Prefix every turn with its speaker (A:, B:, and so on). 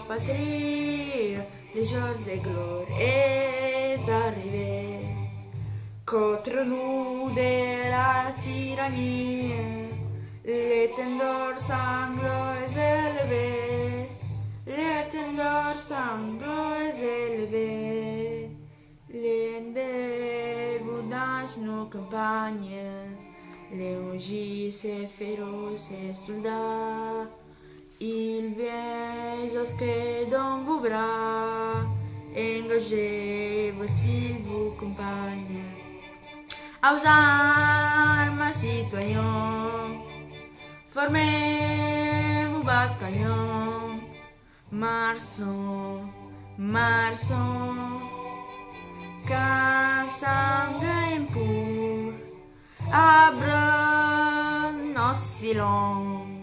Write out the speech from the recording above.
A: patrie, les jours de gloire est arrivé. Contre nous de la tyrannie, l'étendard sanglant est élevé, l'étendard sanglant est élevé. Rendez-vous dans nos campagnes, les rugis et féroces soldats. Il vient jusque dans vos bras, engagez vos fils, vos compagnes. Aux armes, citoyens, formez vos bataillons. Marchons, marchons, qu'un sanguin pur abra nos silons.